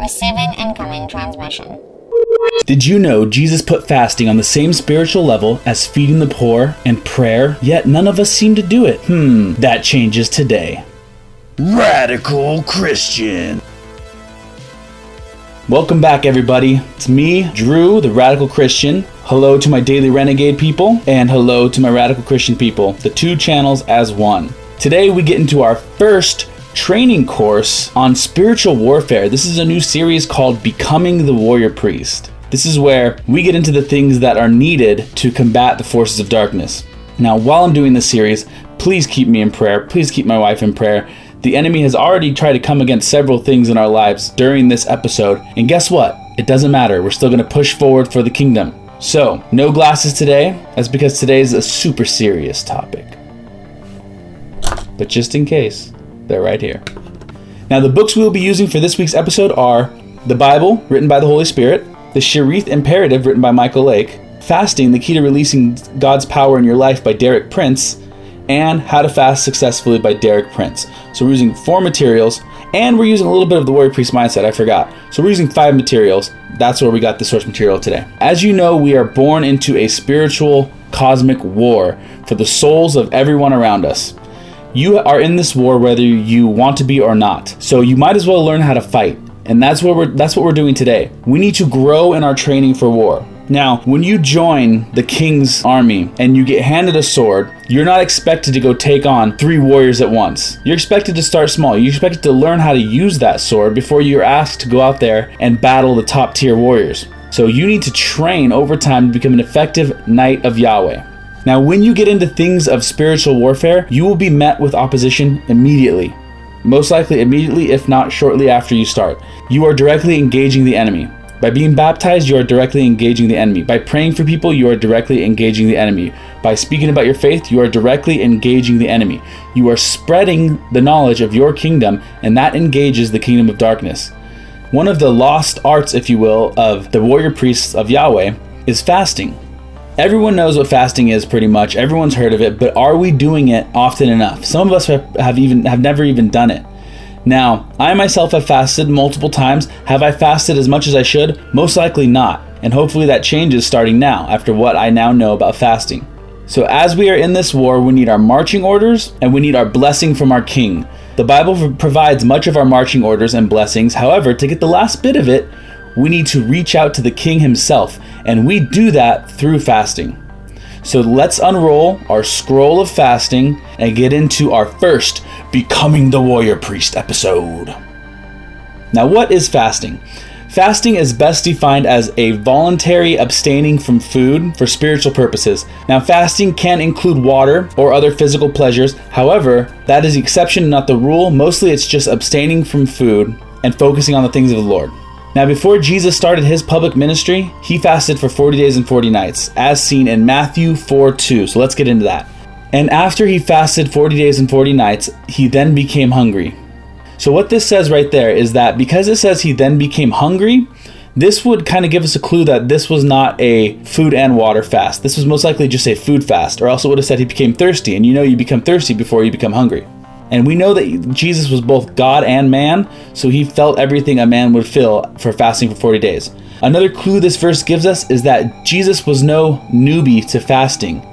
Receiving incoming transmission. Did you know Jesus put fasting on the same spiritual level as feeding the poor and prayer, yet none of us seem to do it? Hmm, that changes today. Radical Christian. Welcome back, everybody. It's me, Drew, the Radical Christian. Hello to my Daily Renegade people, and hello to my Radical Christian people, the two channels as one. Today, we get into our first training course on spiritual warfare. This is a new series called Becoming the Warrior Priest. This is where we get into the things that are needed to combat the forces of darkness. Now, while I'm doing this series, please keep me in prayer. Please keep my wife in prayer. The enemy has already tried to come against several things in our lives during this episode, and guess what? It doesn't matter. We're still going to push forward for the kingdom. So, no glasses today. That's because today is a super serious topic. But just in case, they're right here. Now, the books we will be using for this week's episode are the Bible, written by the Holy Spirit, the Sharath Imperative, written by Michael Lake, Fasting, the Key to Releasing God's Power in Your Life by Derek Prince, and How to Fast Successfully by Derek Prince. So we're using four materials, and we're using a little bit of the Warrior Priest mindset, I forgot. So we're using five materials. That's where we got the source material today. As you know, we are born into a spiritual cosmic war for the souls of everyone around us. You are in this war whether you want to be or not. So you might as well learn how to fight. And that's what we're that's what we're doing today. We need to grow in our training for war. Now, when you join the king's army and you get handed a sword, you're not expected to go take on three warriors at once. You're expected to start small. You're expected to learn how to use that sword before you're asked to go out there and battle the top tier warriors. So you need to train over time to become an effective knight of Yahweh. Now, when you get into things of spiritual warfare, you will be met with opposition immediately. Most likely immediately, if not shortly after you start. You are directly engaging the enemy. By being baptized, you are directly engaging the enemy. By praying for people, you are directly engaging the enemy. By speaking about your faith, you are directly engaging the enemy. You are spreading the knowledge of your kingdom, and that engages the kingdom of darkness. One of the lost arts, if you will, of the warrior priests of Yahweh is fasting. Everyone knows what fasting is pretty much. Everyone's heard of it, but are we doing it often enough? Some of us have even have never even done it. Now, I myself have fasted multiple times. Have I fasted as much as I should? Most likely not. And hopefully that changes starting now after what I now know about fasting. So, as we are in this war, we need our marching orders and we need our blessing from our king. The Bible provides much of our marching orders and blessings. However, to get the last bit of it, we need to reach out to the king himself, and we do that through fasting. So let's unroll our scroll of fasting and get into our first Becoming the Warrior Priest episode. Now, what is fasting? Fasting is best defined as a voluntary abstaining from food for spiritual purposes. Now, fasting can include water or other physical pleasures. However, that is the exception, not the rule. Mostly, it's just abstaining from food and focusing on the things of the Lord. Now, before Jesus started his public ministry, he fasted for 40 days and 40 nights, as seen in Matthew 4 2. So let's get into that. And after he fasted 40 days and 40 nights, he then became hungry. So, what this says right there is that because it says he then became hungry, this would kind of give us a clue that this was not a food and water fast. This was most likely just a food fast, or else it would have said he became thirsty. And you know, you become thirsty before you become hungry. And we know that Jesus was both God and man, so he felt everything a man would feel for fasting for 40 days. Another clue this verse gives us is that Jesus was no newbie to fasting.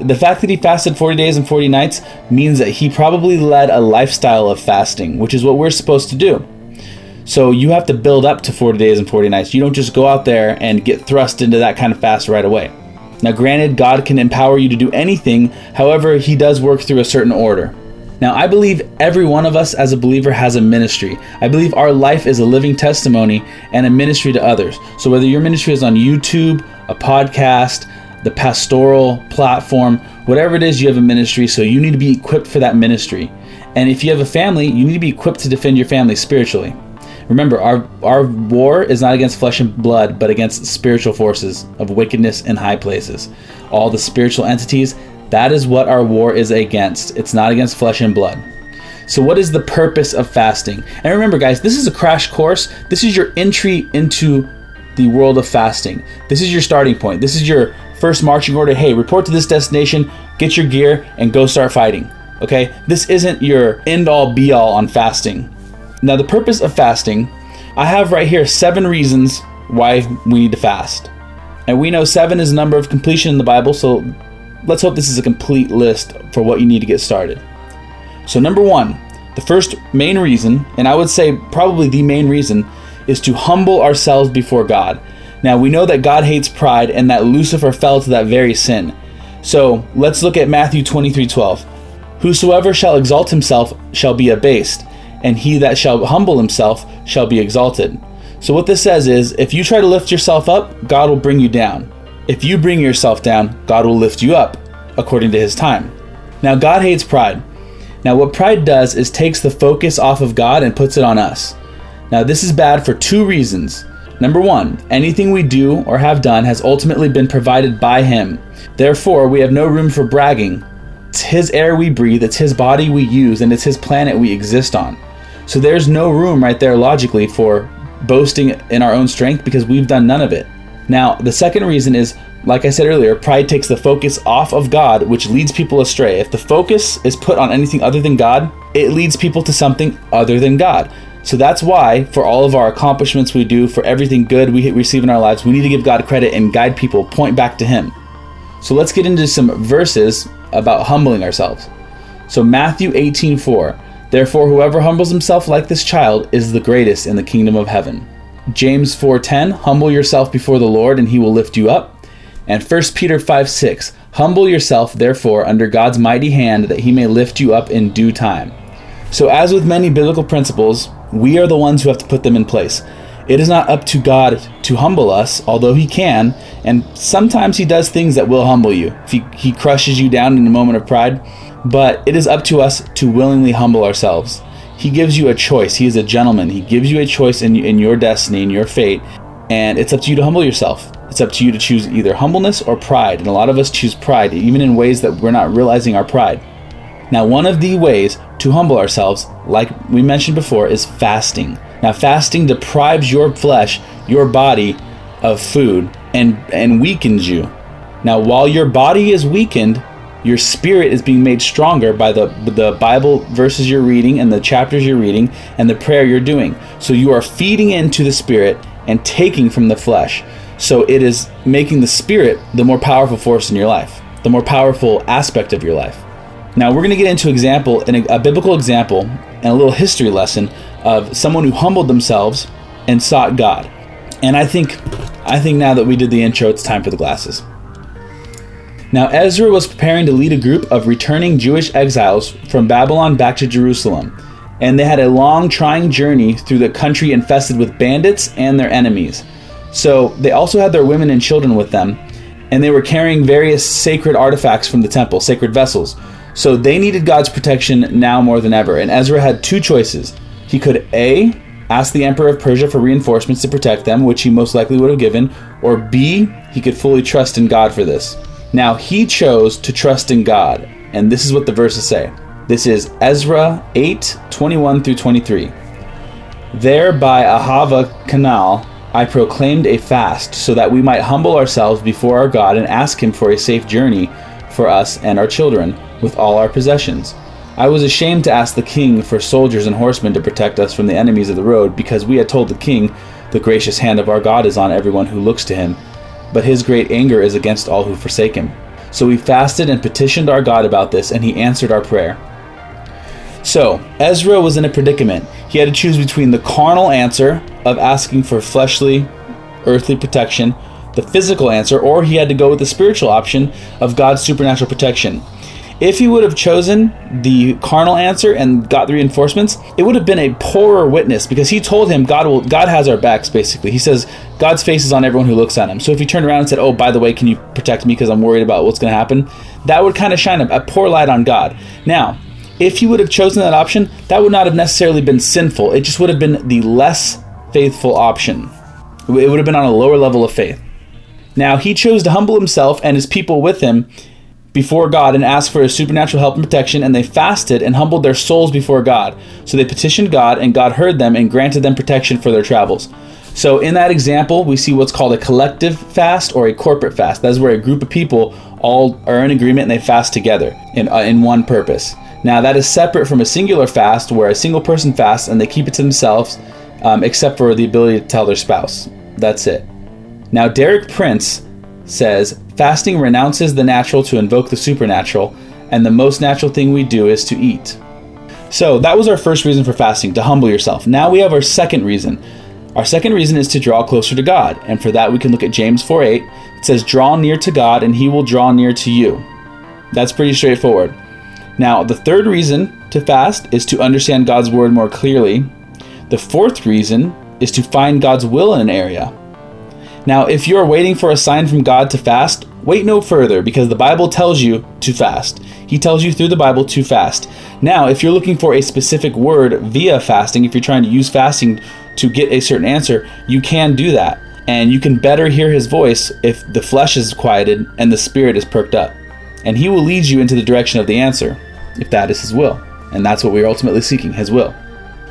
The fact that he fasted 40 days and 40 nights means that he probably led a lifestyle of fasting, which is what we're supposed to do. So you have to build up to 40 days and 40 nights. You don't just go out there and get thrust into that kind of fast right away. Now, granted, God can empower you to do anything, however, he does work through a certain order. Now, I believe every one of us as a believer has a ministry. I believe our life is a living testimony and a ministry to others. So, whether your ministry is on YouTube, a podcast, the pastoral platform, whatever it is, you have a ministry. So, you need to be equipped for that ministry. And if you have a family, you need to be equipped to defend your family spiritually. Remember, our, our war is not against flesh and blood, but against spiritual forces of wickedness in high places. All the spiritual entities that is what our war is against. It's not against flesh and blood. So, what is the purpose of fasting? And remember, guys, this is a crash course. This is your entry into the world of fasting. This is your starting point. This is your first marching order. Hey, report to this destination, get your gear, and go start fighting. Okay? This isn't your end all be all on fasting. Now, the purpose of fasting I have right here seven reasons why we need to fast. And we know seven is a number of completion in the Bible, so let's hope this is a complete list for what you need to get started. So, number one, the first main reason, and I would say probably the main reason, is to humble ourselves before God. Now, we know that God hates pride and that Lucifer fell to that very sin. So, let's look at Matthew 23 12. Whosoever shall exalt himself shall be abased, and he that shall humble himself shall be exalted. So, what this says is if you try to lift yourself up, God will bring you down. If you bring yourself down, God will lift you up, according to his time. Now, God hates pride. Now, what pride does is takes the focus off of God and puts it on us. Now, this is bad for two reasons. Number one, anything we do or have done has ultimately been provided by Him. Therefore, we have no room for bragging. It's His air we breathe, it's His body we use, and it's His planet we exist on. So there's no room right there logically for boasting in our own strength because we've done none of it. Now, the second reason is like I said earlier, pride takes the focus off of God, which leads people astray. If the focus is put on anything other than God, it leads people to something other than God. So that's why, for all of our accomplishments we do, for everything good we receive in our lives, we need to give God credit and guide people, point back to Him. So let's get into some verses about humbling ourselves. So Matthew 18:4, therefore whoever humbles himself like this child is the greatest in the kingdom of heaven. James 4:10, humble yourself before the Lord and he will lift you up. And 1 Peter 5:6, Humble yourself, therefore, under God's mighty hand, that he may lift you up in due time. So, as with many biblical principles, we are the ones who have to put them in place. It is not up to God to humble us, although He can, and sometimes He does things that will humble you. If He, he crushes you down in a moment of pride, but it is up to us to willingly humble ourselves. He gives you a choice. He is a gentleman. He gives you a choice in, in your destiny, in your fate, and it's up to you to humble yourself. It's up to you to choose either humbleness or pride. And a lot of us choose pride, even in ways that we're not realizing our pride. Now, one of the ways to humble ourselves, like we mentioned before, is fasting. Now, fasting deprives your flesh, your body, of food and, and weakens you. Now, while your body is weakened, your spirit is being made stronger by the, the Bible verses you're reading and the chapters you're reading and the prayer you're doing. So you are feeding into the spirit and taking from the flesh. So it is making the spirit the more powerful force in your life, the more powerful aspect of your life. Now we're going to get into example, a, a biblical example, and a little history lesson of someone who humbled themselves and sought God. And I think, I think now that we did the intro, it's time for the glasses. Now Ezra was preparing to lead a group of returning Jewish exiles from Babylon back to Jerusalem, and they had a long, trying journey through the country infested with bandits and their enemies. So they also had their women and children with them, and they were carrying various sacred artifacts from the temple, sacred vessels. So they needed God's protection now more than ever. And Ezra had two choices. He could A, ask the Emperor of Persia for reinforcements to protect them, which he most likely would have given, or B, he could fully trust in God for this. Now he chose to trust in God, and this is what the verses say. This is Ezra 8 21 through 23. There by Ahava Canal, I proclaimed a fast so that we might humble ourselves before our God and ask Him for a safe journey for us and our children with all our possessions. I was ashamed to ask the king for soldiers and horsemen to protect us from the enemies of the road, because we had told the king, The gracious hand of our God is on everyone who looks to him, but his great anger is against all who forsake him. So we fasted and petitioned our God about this, and he answered our prayer. So, Ezra was in a predicament. He had to choose between the carnal answer of asking for fleshly, earthly protection, the physical answer, or he had to go with the spiritual option of God's supernatural protection. If he would have chosen the carnal answer and got the reinforcements, it would have been a poorer witness because he told him God will God has our backs basically. He says God's face is on everyone who looks at him. So if he turned around and said, "Oh, by the way, can you protect me because I'm worried about what's going to happen?" that would kind of shine a, a poor light on God. Now, if he would have chosen that option, that would not have necessarily been sinful. It just would have been the less faithful option. It would have been on a lower level of faith. Now, he chose to humble himself and his people with him before God and asked for his supernatural help and protection, and they fasted and humbled their souls before God. So they petitioned God, and God heard them and granted them protection for their travels. So, in that example, we see what's called a collective fast or a corporate fast. That's where a group of people all are in agreement and they fast together in, uh, in one purpose. Now, that is separate from a singular fast where a single person fasts and they keep it to themselves um, except for the ability to tell their spouse. That's it. Now, Derek Prince says fasting renounces the natural to invoke the supernatural, and the most natural thing we do is to eat. So, that was our first reason for fasting, to humble yourself. Now we have our second reason. Our second reason is to draw closer to God, and for that we can look at James 4 8. It says, Draw near to God, and he will draw near to you. That's pretty straightforward. Now, the third reason to fast is to understand God's word more clearly. The fourth reason is to find God's will in an area. Now, if you are waiting for a sign from God to fast, wait no further because the Bible tells you to fast. He tells you through the Bible to fast. Now, if you're looking for a specific word via fasting, if you're trying to use fasting to get a certain answer, you can do that. And you can better hear his voice if the flesh is quieted and the spirit is perked up. And he will lead you into the direction of the answer, if that is his will. And that's what we are ultimately seeking, his will.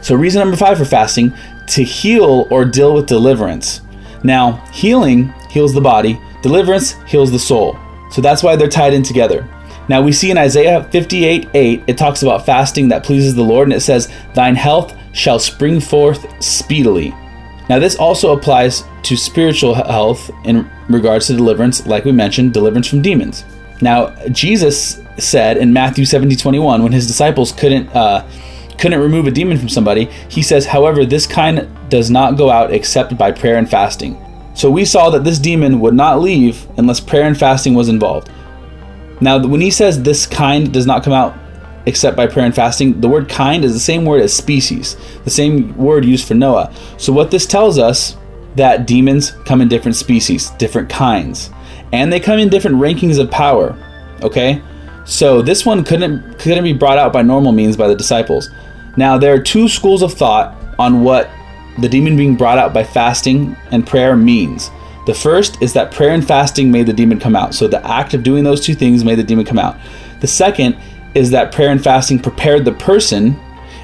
So, reason number five for fasting to heal or deal with deliverance. Now, healing heals the body, deliverance heals the soul. So that's why they're tied in together. Now we see in Isaiah 58 8, it talks about fasting that pleases the Lord, and it says, Thine health shall spring forth speedily. Now, this also applies to spiritual health in regards to deliverance, like we mentioned, deliverance from demons. Now, Jesus said in Matthew 17 21, when his disciples couldn't, uh, couldn't remove a demon from somebody, he says, However, this kind does not go out except by prayer and fasting. So we saw that this demon would not leave unless prayer and fasting was involved. Now, when he says this kind does not come out except by prayer and fasting, the word kind is the same word as species, the same word used for Noah. So what this tells us that demons come in different species, different kinds, and they come in different rankings of power. Okay? So this one couldn't couldn't be brought out by normal means by the disciples. Now, there are two schools of thought on what the demon being brought out by fasting and prayer means. The first is that prayer and fasting made the demon come out. So the act of doing those two things made the demon come out. The second is that prayer and fasting prepared the person,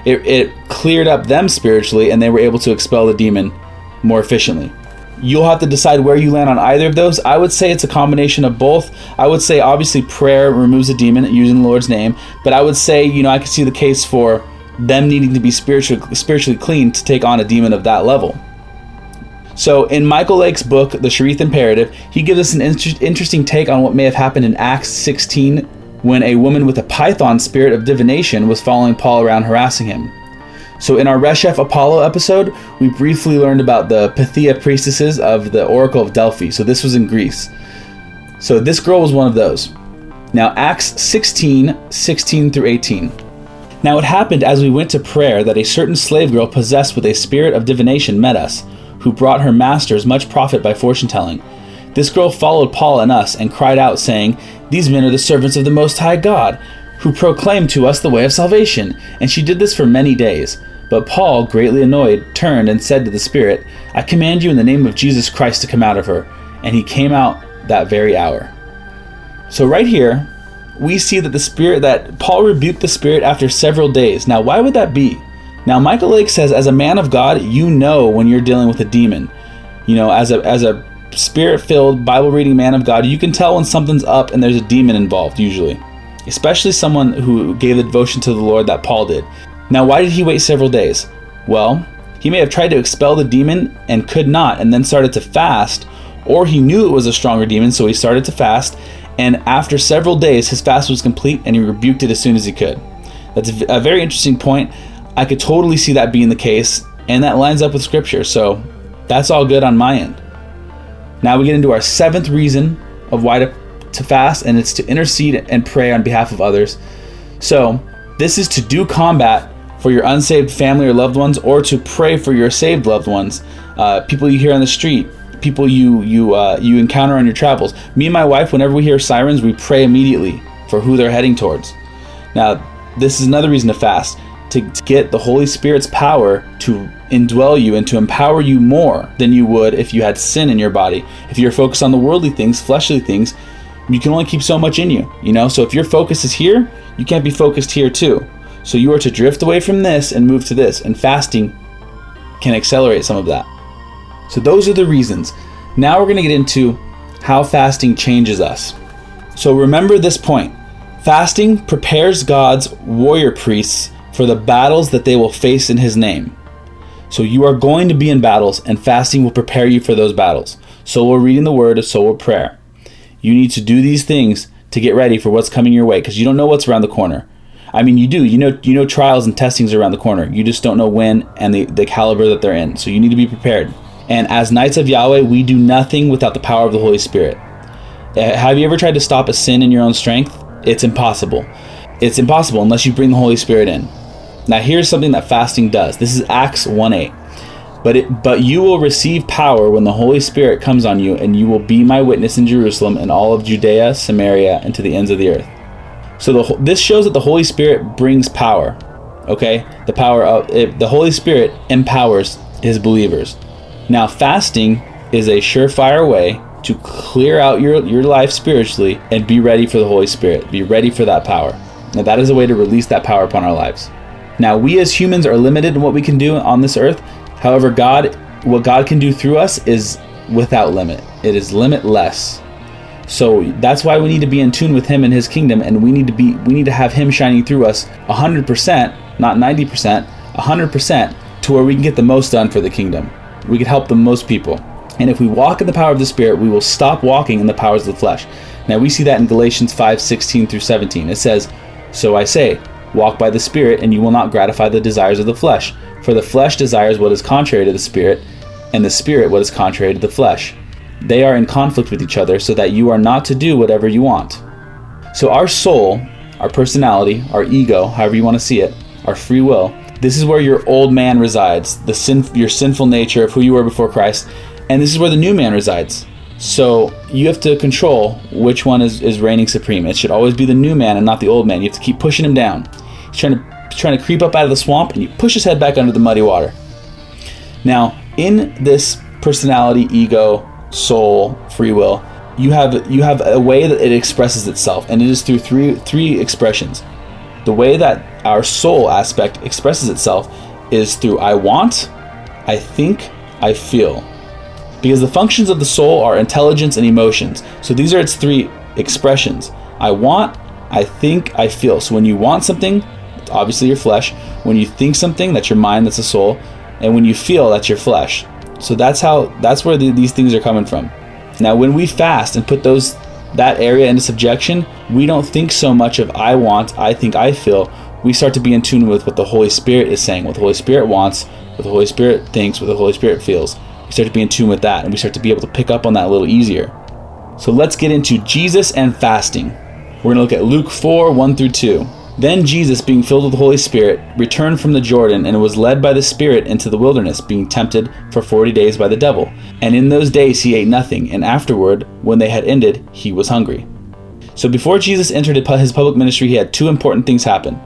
it, it cleared up them spiritually, and they were able to expel the demon more efficiently. You'll have to decide where you land on either of those. I would say it's a combination of both. I would say obviously prayer removes a demon using the Lord's name, but I would say, you know, I could see the case for them needing to be spiritually spiritually clean to take on a demon of that level. So, in Michael Lake's book, The Sharath Imperative, he gives us an inter- interesting take on what may have happened in Acts 16 when a woman with a python spirit of divination was following Paul around harassing him. So, in our Reshef Apollo episode, we briefly learned about the Pythia priestesses of the Oracle of Delphi. So, this was in Greece. So, this girl was one of those. Now, Acts 16 16 through 18. Now it happened as we went to prayer that a certain slave girl possessed with a spirit of divination met us, who brought her masters much profit by fortune telling. This girl followed Paul and us and cried out, saying, These men are the servants of the Most High God, who proclaim to us the way of salvation. And she did this for many days. But Paul, greatly annoyed, turned and said to the Spirit, I command you in the name of Jesus Christ to come out of her. And he came out that very hour. So, right here, we see that the spirit that Paul rebuked the spirit after several days. Now, why would that be? Now, Michael Lake says, as a man of God, you know when you're dealing with a demon. You know, as a as a spirit-filled Bible reading man of God, you can tell when something's up and there's a demon involved. Usually, especially someone who gave the devotion to the Lord that Paul did. Now, why did he wait several days? Well, he may have tried to expel the demon and could not, and then started to fast, or he knew it was a stronger demon, so he started to fast and after several days, his fast was complete and he rebuked it as soon as he could. That's a very interesting point. I could totally see that being the case, and that lines up with scripture, so that's all good on my end. Now we get into our seventh reason of why to, to fast, and it's to intercede and pray on behalf of others. So, this is to do combat for your unsaved family or loved ones, or to pray for your saved loved ones, uh, people you hear on the street, people you you uh, you encounter on your travels. Me and my wife, whenever we hear sirens, we pray immediately for who they're heading towards. Now, this is another reason to fast to, to get the Holy Spirit's power to indwell you and to empower you more than you would if you had sin in your body. If you're focused on the worldly things, fleshly things, you can only keep so much in you, you know? So if your focus is here, you can't be focused here too. So you are to drift away from this and move to this, and fasting can accelerate some of that. So, those are the reasons. Now, we're going to get into how fasting changes us. So, remember this point fasting prepares God's warrior priests for the battles that they will face in His name. So you are going to be in battles, and fasting will prepare you for those battles. So will reading the word, so will prayer. You need to do these things to get ready for what's coming your way because you don't know what's around the corner. I mean, you do. You know, you know, trials and testings are around the corner. You just don't know when and the, the caliber that they're in. So you need to be prepared. And as knights of Yahweh, we do nothing without the power of the Holy Spirit. Uh, have you ever tried to stop a sin in your own strength? It's impossible. It's impossible unless you bring the Holy Spirit in. Now, here's something that fasting does. This is Acts 1 8. But, it, but you will receive power when the Holy Spirit comes on you, and you will be my witness in Jerusalem and all of Judea, Samaria, and to the ends of the earth. So the, this shows that the Holy Spirit brings power. Okay, the power of it, the Holy Spirit empowers His believers. Now, fasting is a surefire way to clear out your your life spiritually and be ready for the Holy Spirit. Be ready for that power. Now, that is a way to release that power upon our lives. Now, we as humans are limited in what we can do on this earth. However, God, what God can do through us is without limit. It is limitless. So that's why we need to be in tune with him and his kingdom and we need to be we need to have him shining through us 100%, not 90%, 100% to where we can get the most done for the kingdom. We can help the most people. And if we walk in the power of the spirit, we will stop walking in the powers of the flesh. Now we see that in Galatians 5:16 through 17. It says, "So I say, walk by the spirit and you will not gratify the desires of the flesh, for the flesh desires what is contrary to the spirit, and the spirit what is contrary to the flesh." They are in conflict with each other so that you are not to do whatever you want. So, our soul, our personality, our ego, however you want to see it, our free will, this is where your old man resides, the sin, your sinful nature of who you were before Christ, and this is where the new man resides. So you have to control which one is, is reigning supreme. It should always be the new man and not the old man. You have to keep pushing him down. He's trying to trying to creep up out of the swamp, and you push his head back under the muddy water. Now, in this personality, ego, soul, free will, you have you have a way that it expresses itself, and it is through three three expressions. The way that our soul aspect expresses itself is through I want, I think, I feel. Because the functions of the soul are intelligence and emotions. So these are its three expressions. I want, I think, I feel. So when you want something, it's obviously your flesh. When you think something, that's your mind, that's the soul. And when you feel, that's your flesh. So that's how that's where the, these things are coming from. Now, when we fast and put those that area into subjection, we don't think so much of I want, I think, I feel. We start to be in tune with what the Holy Spirit is saying, what the Holy Spirit wants, what the Holy Spirit thinks, what the Holy Spirit feels. We start to be in tune with that, and we start to be able to pick up on that a little easier. So let's get into Jesus and fasting. We're going to look at Luke 4 1 through 2. Then Jesus, being filled with the Holy Spirit, returned from the Jordan and was led by the Spirit into the wilderness, being tempted for forty days by the devil. And in those days he ate nothing, and afterward, when they had ended, he was hungry. So before Jesus entered his public ministry, he had two important things happen.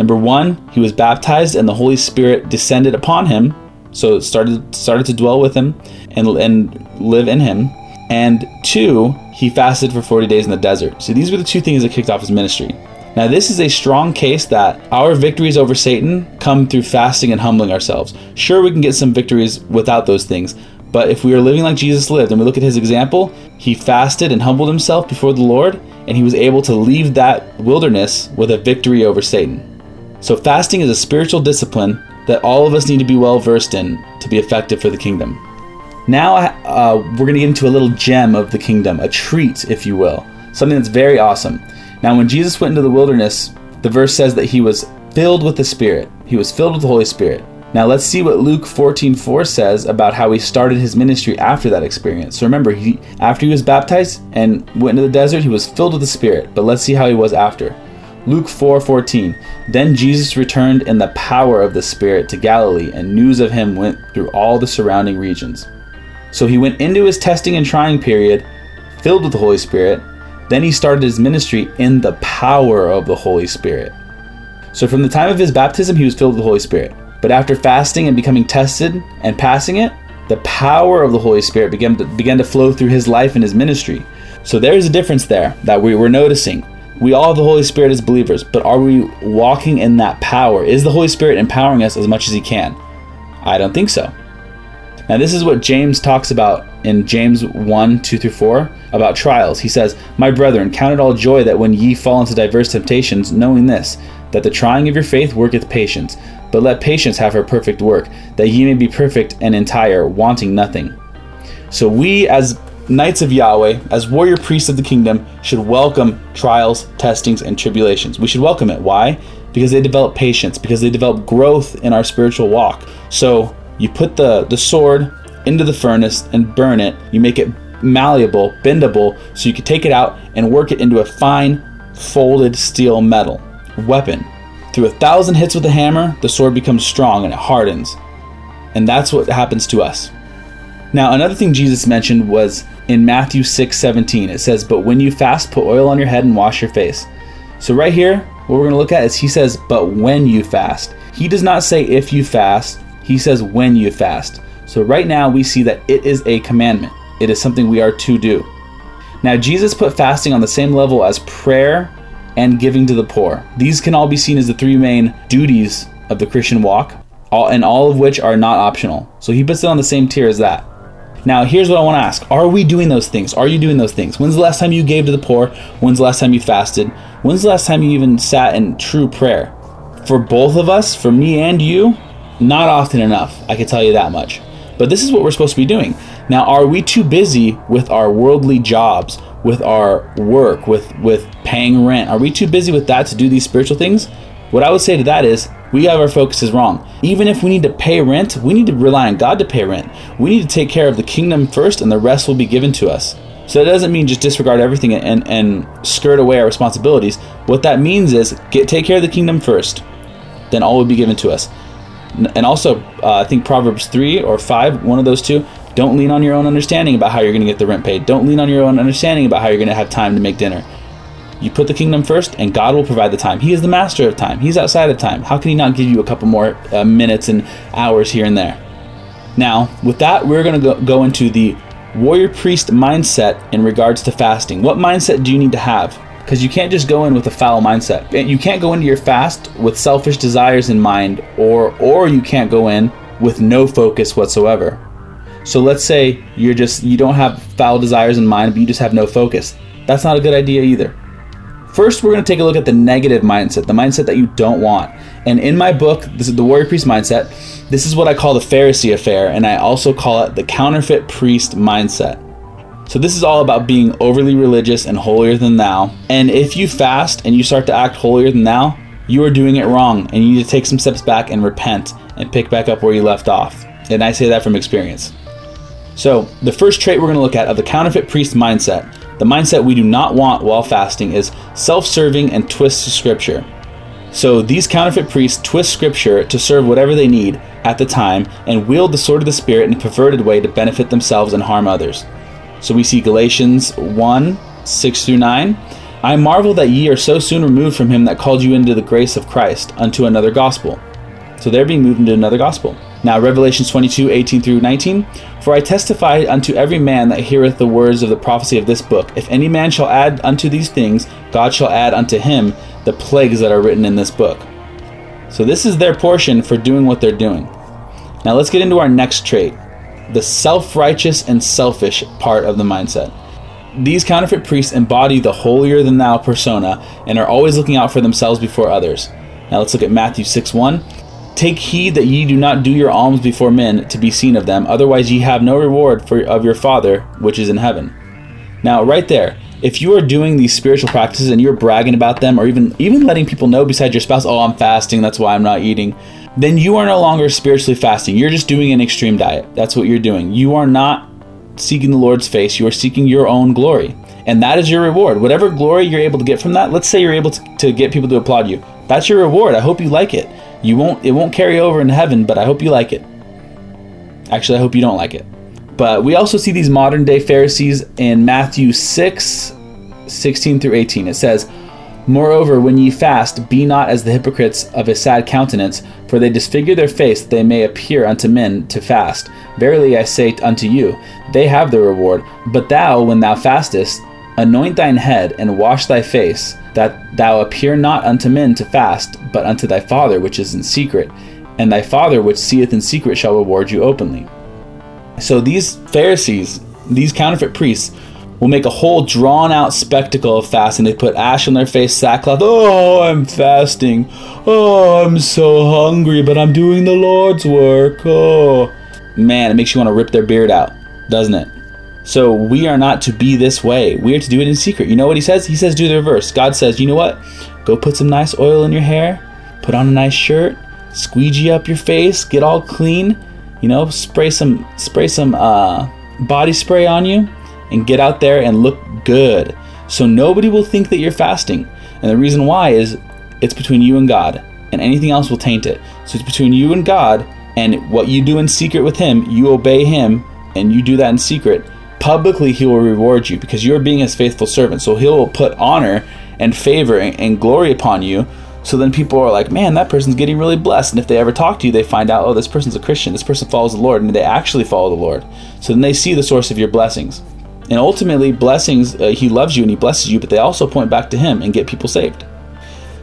Number one, he was baptized, and the Holy Spirit descended upon him, so it started started to dwell with him and and live in him. And two, he fasted for 40 days in the desert. So these were the two things that kicked off his ministry. Now, this is a strong case that our victories over Satan come through fasting and humbling ourselves. Sure, we can get some victories without those things, but if we are living like Jesus lived and we look at his example, he fasted and humbled himself before the Lord, and he was able to leave that wilderness with a victory over Satan. So, fasting is a spiritual discipline that all of us need to be well versed in to be effective for the kingdom. Now, uh, we're going to get into a little gem of the kingdom, a treat, if you will, something that's very awesome. Now, when Jesus went into the wilderness, the verse says that he was filled with the Spirit. He was filled with the Holy Spirit. Now, let's see what Luke 14 4 says about how he started his ministry after that experience. So, remember, he, after he was baptized and went into the desert, he was filled with the Spirit. But let's see how he was after. Luke 4 14. Then Jesus returned in the power of the Spirit to Galilee, and news of him went through all the surrounding regions. So, he went into his testing and trying period, filled with the Holy Spirit, then he started his ministry in the power of the Holy Spirit. So from the time of his baptism, he was filled with the Holy Spirit. But after fasting and becoming tested and passing it, the power of the Holy Spirit began to, began to flow through his life and his ministry. So there's a difference there that we were noticing. We all have the Holy Spirit as believers, but are we walking in that power? Is the Holy Spirit empowering us as much as he can? I don't think so. Now, this is what James talks about in James 1 2 through 4 about trials. He says, My brethren, count it all joy that when ye fall into diverse temptations, knowing this, that the trying of your faith worketh patience. but let patience have her perfect work, that ye may be perfect and entire, wanting nothing. So we, as knights of Yahweh, as warrior priests of the kingdom, should welcome trials, testings, and tribulations. We should welcome it. Why? Because they develop patience, because they develop growth in our spiritual walk. So you put the, the sword into the furnace and burn it. You make it malleable, bendable, so you can take it out and work it into a fine, folded steel metal weapon. Through a thousand hits with a hammer, the sword becomes strong and it hardens. And that's what happens to us. Now, another thing Jesus mentioned was in Matthew 6 17. It says, But when you fast, put oil on your head and wash your face. So, right here, what we're going to look at is he says, But when you fast. He does not say if you fast, he says when you fast. So, right now, we see that it is a commandment, it is something we are to do. Now, Jesus put fasting on the same level as prayer and giving to the poor. These can all be seen as the three main duties of the Christian walk, all, and all of which are not optional. So, he puts it on the same tier as that. Now, here's what I want to ask Are we doing those things? Are you doing those things? When's the last time you gave to the poor? When's the last time you fasted? When's the last time you even sat in true prayer? For both of us, for me and you, not often enough. I can tell you that much. But this is what we're supposed to be doing. Now, are we too busy with our worldly jobs, with our work, with with paying rent? Are we too busy with that to do these spiritual things? What I would say to that is we have our focuses wrong. Even if we need to pay rent, we need to rely on God to pay rent. We need to take care of the kingdom first, and the rest will be given to us. So that doesn't mean just disregard everything and, and skirt away our responsibilities. What that means is get take care of the kingdom first, then all will be given to us. And also, uh, I think Proverbs 3 or 5, one of those two, don't lean on your own understanding about how you're going to get the rent paid. Don't lean on your own understanding about how you're going to have time to make dinner. You put the kingdom first, and God will provide the time. He is the master of time. He's outside of time. How can He not give you a couple more uh, minutes and hours here and there? Now, with that, we're going to go, into the warrior priest mindset in regards to fasting. What mindset do you need to have? Because you can't just go in with a foul mindset. You can't go into your fast with selfish desires in mind, or or you can't go in with no focus whatsoever. So let's say you're just you don't have foul desires in mind, but you just have no focus. That's not a good idea either. First, we're going to take a look at the negative mindset, the mindset that you don't want. And in my book, this is the Warrior Priest Mindset. This is what I call the Pharisee affair, and I also call it the counterfeit priest mindset. So, this is all about being overly religious and holier than thou. And if you fast and you start to act holier than thou, you are doing it wrong, and you need to take some steps back and repent and pick back up where you left off. And I say that from experience. So, the first trait we're going to look at of the counterfeit priest mindset the mindset we do not want while fasting is self serving and twists scripture. So these counterfeit priests twist scripture to serve whatever they need at the time and wield the sword of the Spirit in a perverted way to benefit themselves and harm others. So we see Galatians 1 6 through 9. I marvel that ye are so soon removed from him that called you into the grace of Christ unto another gospel. So they're being moved into another gospel. Now, Revelation 22, 18 through 19. For I testify unto every man that heareth the words of the prophecy of this book. If any man shall add unto these things, God shall add unto him the plagues that are written in this book. So, this is their portion for doing what they're doing. Now, let's get into our next trait the self righteous and selfish part of the mindset. These counterfeit priests embody the holier than thou persona and are always looking out for themselves before others. Now, let's look at Matthew 6 1. Take heed that ye do not do your alms before men to be seen of them, otherwise ye have no reward for, of your Father which is in heaven. Now, right there, if you are doing these spiritual practices and you're bragging about them, or even even letting people know besides your spouse, oh, I'm fasting, that's why I'm not eating, then you are no longer spiritually fasting. You're just doing an extreme diet. That's what you're doing. You are not seeking the Lord's face. You are seeking your own glory. And that is your reward. Whatever glory you're able to get from that, let's say you're able to, to get people to applaud you. That's your reward. I hope you like it. You won't it won't carry over in heaven, but I hope you like it. Actually, I hope you don't like it. But we also see these modern day Pharisees in Matthew 6 16 through 18. It says, Moreover, when ye fast, be not as the hypocrites of a sad countenance, for they disfigure their face that they may appear unto men to fast. Verily I say unto you, they have their reward. But thou, when thou fastest, anoint thine head and wash thy face, that thou appear not unto men to fast, but unto thy Father which is in secret, and thy Father which seeth in secret shall reward you openly. So these Pharisees, these counterfeit priests, will make a whole drawn out spectacle of fasting. They put ash on their face, sackcloth. Oh, I'm fasting. Oh, I'm so hungry, but I'm doing the Lord's work. Oh, man, it makes you want to rip their beard out, doesn't it? So we are not to be this way. We are to do it in secret. You know what he says? He says do the reverse. God says, you know what? Go put some nice oil in your hair, put on a nice shirt, squeegee up your face, get all clean, you know, spray some spray some uh, body spray on you and get out there and look good. So nobody will think that you're fasting. And the reason why is it's between you and God, and anything else will taint it. So it's between you and God, and what you do in secret with Him, you obey Him, and you do that in secret. Publicly, He will reward you because you're being His faithful servant. So He'll put honor and favor and glory upon you. So then people are like, man, that person's getting really blessed. And if they ever talk to you, they find out, oh, this person's a Christian. This person follows the Lord, and they actually follow the Lord. So then they see the source of your blessings. And ultimately, blessings, uh, He loves you and He blesses you, but they also point back to Him and get people saved.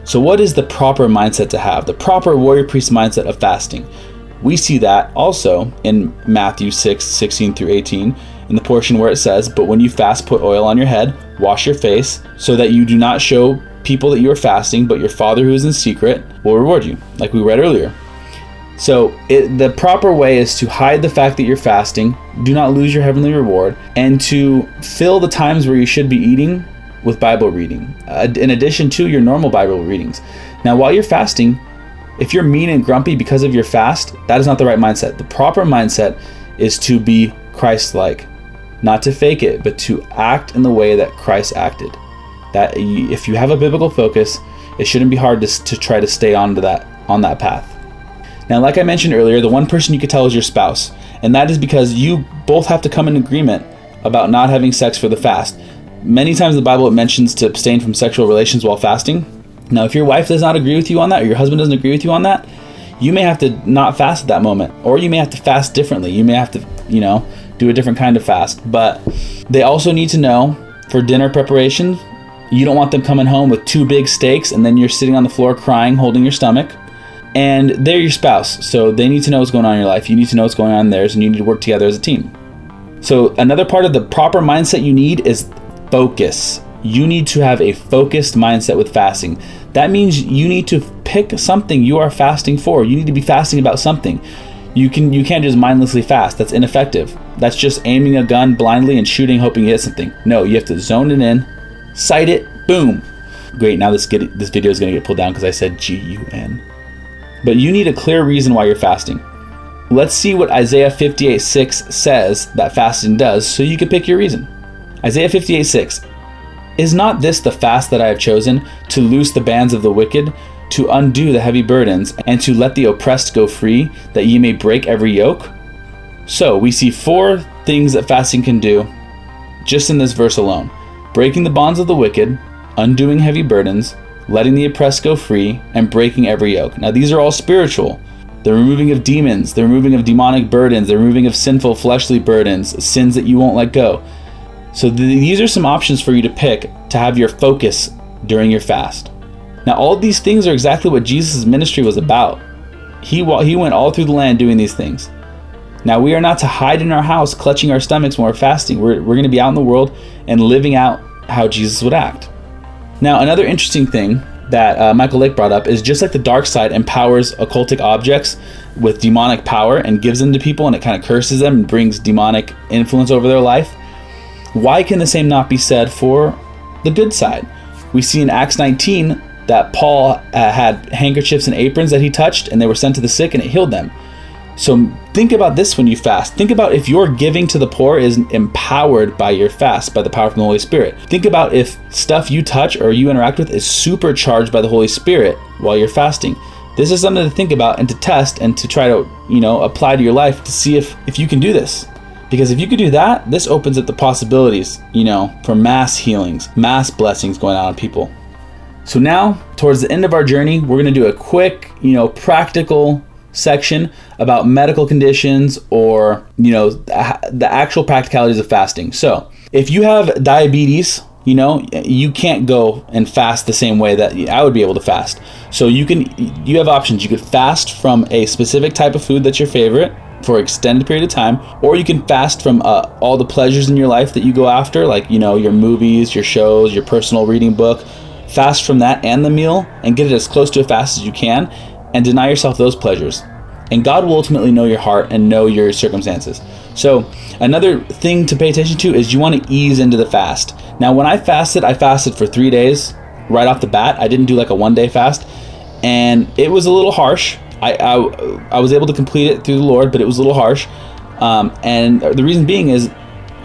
So, what is the proper mindset to have? The proper warrior priest mindset of fasting. We see that also in Matthew 6 16 through 18, in the portion where it says, But when you fast, put oil on your head, wash your face, so that you do not show people that you are fasting, but your Father who is in secret will reward you, like we read earlier. So, it, the proper way is to hide the fact that you're fasting, do not lose your heavenly reward, and to fill the times where you should be eating with Bible reading, in addition to your normal Bible readings. Now, while you're fasting, if you're mean and grumpy because of your fast, that is not the right mindset. The proper mindset is to be Christ like, not to fake it, but to act in the way that Christ acted. That if you have a biblical focus, it shouldn't be hard to, to try to stay on to that on that path. Now, like I mentioned earlier, the one person you could tell is your spouse, and that is because you both have to come in agreement about not having sex for the fast. Many times the Bible it mentions to abstain from sexual relations while fasting. Now, if your wife does not agree with you on that, or your husband doesn't agree with you on that, you may have to not fast at that moment, or you may have to fast differently. You may have to, you know, do a different kind of fast. But they also need to know for dinner preparation, you don't want them coming home with two big steaks and then you're sitting on the floor crying, holding your stomach and they're your spouse, so they need to know what's going on in your life. You need to know what's going on in theirs, and you need to work together as a team. So, another part of the proper mindset you need is focus. You need to have a focused mindset with fasting. That means you need to pick something you are fasting for. You need to be fasting about something. You can you can't just mindlessly fast. That's ineffective. That's just aiming a gun blindly and shooting hoping you hit something. No, you have to zone it in, sight it, boom. Great. Now this get this video is going to get pulled down because I said G U N but you need a clear reason why you're fasting. Let's see what Isaiah 58 6 says that fasting does so you can pick your reason. Isaiah 58 6 Is not this the fast that I have chosen to loose the bands of the wicked, to undo the heavy burdens, and to let the oppressed go free, that ye may break every yoke? So we see four things that fasting can do just in this verse alone breaking the bonds of the wicked, undoing heavy burdens, letting the oppressed go free, and breaking every yoke. Now, these are all spiritual. The removing of demons, the removing of demonic burdens, the removing of sinful fleshly burdens, sins that you won't let go. So, these are some options for you to pick to have your focus during your fast. Now, all these things are exactly what Jesus' ministry was about. He, he went all through the land doing these things. Now, we are not to hide in our house, clutching our stomachs when we're fasting. We're, we're going to be out in the world and living out how Jesus would act. Now, another interesting thing that uh, Michael Lake brought up is just like the dark side empowers occultic objects with demonic power and gives them to people and it kind of curses them and brings demonic influence over their life. Why can the same not be said for the good side? We see in Acts 19 that Paul uh, had handkerchiefs and aprons that he touched and they were sent to the sick and it healed them. So think about this when you fast. Think about if your giving to the poor is empowered by your fast, by the power from the Holy Spirit. Think about if stuff you touch or you interact with is supercharged by the Holy Spirit while you're fasting. This is something to think about and to test and to try to, you know, apply to your life to see if if you can do this. Because if you could do that, this opens up the possibilities, you know, for mass healings, mass blessings going on on people. So now, towards the end of our journey, we're going to do a quick, you know, practical section about medical conditions or you know the actual practicalities of fasting so if you have diabetes you know you can't go and fast the same way that i would be able to fast so you can you have options you could fast from a specific type of food that's your favorite for an extended period of time, or you can fast from uh, all the pleasures in your life that you go after, like you know your movies, your shows, your personal reading book. Fast from that and the meal, and get it as close to a fast as you can, and deny yourself those pleasures. And God will ultimately know your heart and know your circumstances. So, another thing to pay attention to is you want to ease into the fast. Now, when I fasted, I fasted for three days right off the bat. I didn't do like a one day fast, and it was a little harsh. I, I, I was able to complete it through the Lord, but it was a little harsh. Um, and the reason being is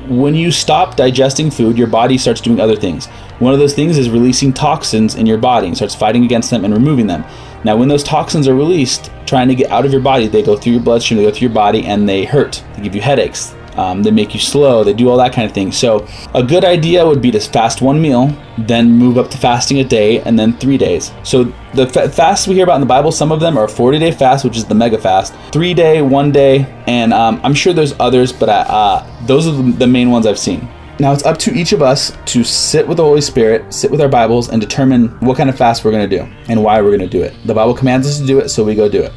when you stop digesting food, your body starts doing other things. One of those things is releasing toxins in your body and starts fighting against them and removing them. Now, when those toxins are released, trying to get out of your body, they go through your bloodstream, they go through your body, and they hurt. They give you headaches. Um, they make you slow. They do all that kind of thing. So, a good idea would be to fast one meal, then move up to fasting a day, and then three days. So, the fa- fasts we hear about in the Bible, some of them are 40 day fast, which is the mega fast, three day, one day, and um, I'm sure there's others, but uh, uh, those are the main ones I've seen. Now it's up to each of us to sit with the Holy Spirit, sit with our Bibles, and determine what kind of fast we're going to do and why we're going to do it. The Bible commands us to do it, so we go do it.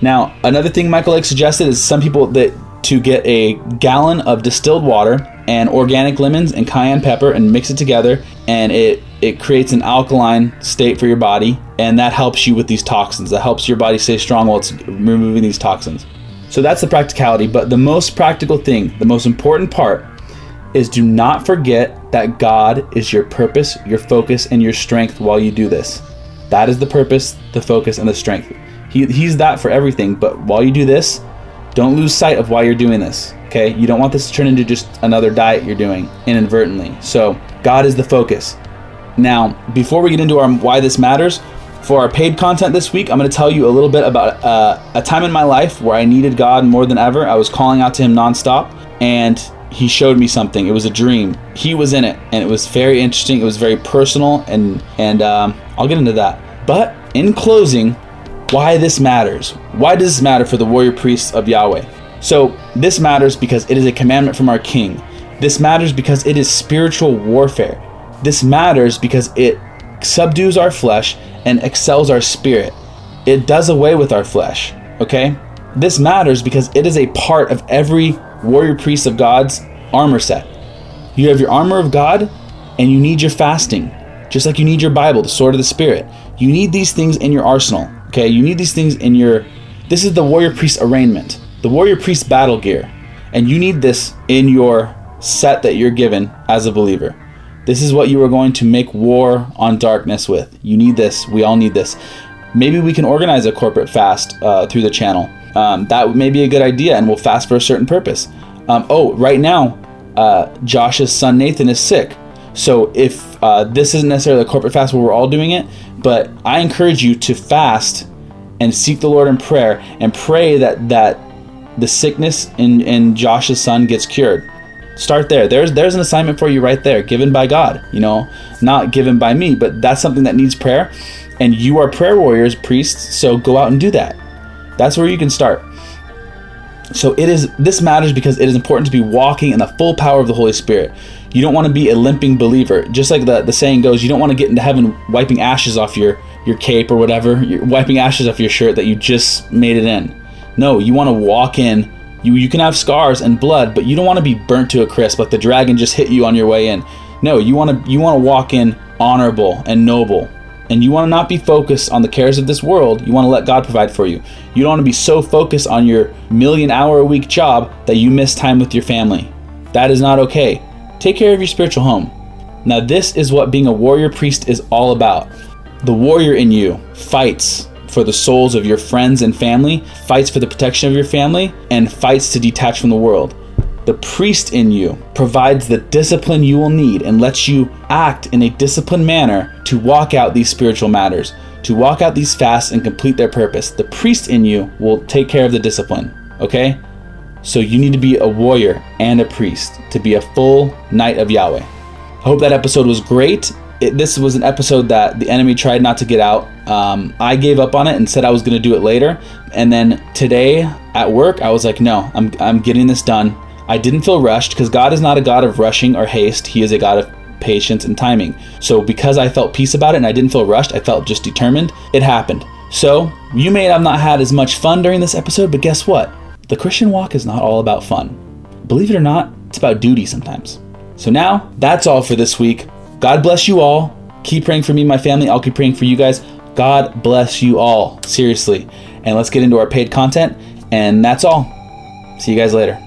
Now, another thing Michael Lake suggested is some people that to get a gallon of distilled water and organic lemons and cayenne pepper and mix it together and it it creates an alkaline state for your body and that helps you with these toxins. That helps your body stay strong while it's removing these toxins. So that's the practicality but the most practical thing the most important part is do not forget that god is your purpose your focus and your strength while you do this. That is the purpose the focus and the strength. He, he's that for everything but while you do this don't lose sight of why you're doing this. Okay, you don't want this to turn into just another diet you're doing inadvertently. So God is the focus. Now, before we get into our why this matters, for our paid content this week, I'm going to tell you a little bit about uh, a time in my life where I needed God more than ever. I was calling out to Him nonstop, and He showed me something. It was a dream. He was in it, and it was very interesting. It was very personal, and and um, I'll get into that. But in closing, why this matters. Why does this matter for the warrior priests of Yahweh? So, this matters because it is a commandment from our King. This matters because it is spiritual warfare. This matters because it subdues our flesh and excels our spirit. It does away with our flesh, okay? This matters because it is a part of every warrior priest of God's armor set. You have your armor of God and you need your fasting, just like you need your Bible, the sword of the Spirit. You need these things in your arsenal. Okay, you need these things in your. This is the warrior priest arraignment, the warrior priest battle gear, and you need this in your set that you're given as a believer. This is what you are going to make war on darkness with. You need this. We all need this. Maybe we can organize a corporate fast uh, through the channel. Um, that may be a good idea, and we'll fast for a certain purpose. Um, oh, right now, uh, Josh's son Nathan is sick. So if uh, this isn't necessarily a corporate fast where we're all doing it, but I encourage you to fast and seek the Lord in prayer and pray that that the sickness in, in Josh's son gets cured. Start there. There's there's an assignment for you right there, given by God. You know, not given by me, but that's something that needs prayer. And you are prayer warriors, priests, so go out and do that. That's where you can start. So it is this matters because it is important to be walking in the full power of the Holy Spirit. You don't want to be a limping believer. Just like the, the saying goes, you don't want to get into heaven wiping ashes off your, your cape or whatever. You're wiping ashes off your shirt that you just made it in. No, you want to walk in. You, you can have scars and blood, but you don't want to be burnt to a crisp like the dragon just hit you on your way in. No, you want to you want to walk in honorable and noble. And you want to not be focused on the cares of this world. You want to let God provide for you. You don't want to be so focused on your million hour a week job that you miss time with your family. That is not okay. Take care of your spiritual home. Now, this is what being a warrior priest is all about. The warrior in you fights for the souls of your friends and family, fights for the protection of your family, and fights to detach from the world. The priest in you provides the discipline you will need and lets you act in a disciplined manner to walk out these spiritual matters, to walk out these fasts and complete their purpose. The priest in you will take care of the discipline, okay? So you need to be a warrior and a priest to be a full knight of Yahweh. I hope that episode was great. It, this was an episode that the enemy tried not to get out. Um, I gave up on it and said I was going to do it later. And then today at work, I was like, no, I'm, I'm getting this done. I didn't feel rushed because God is not a God of rushing or haste. He is a God of patience and timing. So because I felt peace about it and I didn't feel rushed, I felt just determined, it happened. So you may have not had as much fun during this episode, but guess what? The Christian walk is not all about fun. Believe it or not, it's about duty sometimes. So now, that's all for this week. God bless you all. Keep praying for me and my family. I'll keep praying for you guys. God bless you all. Seriously. And let's get into our paid content. And that's all. See you guys later.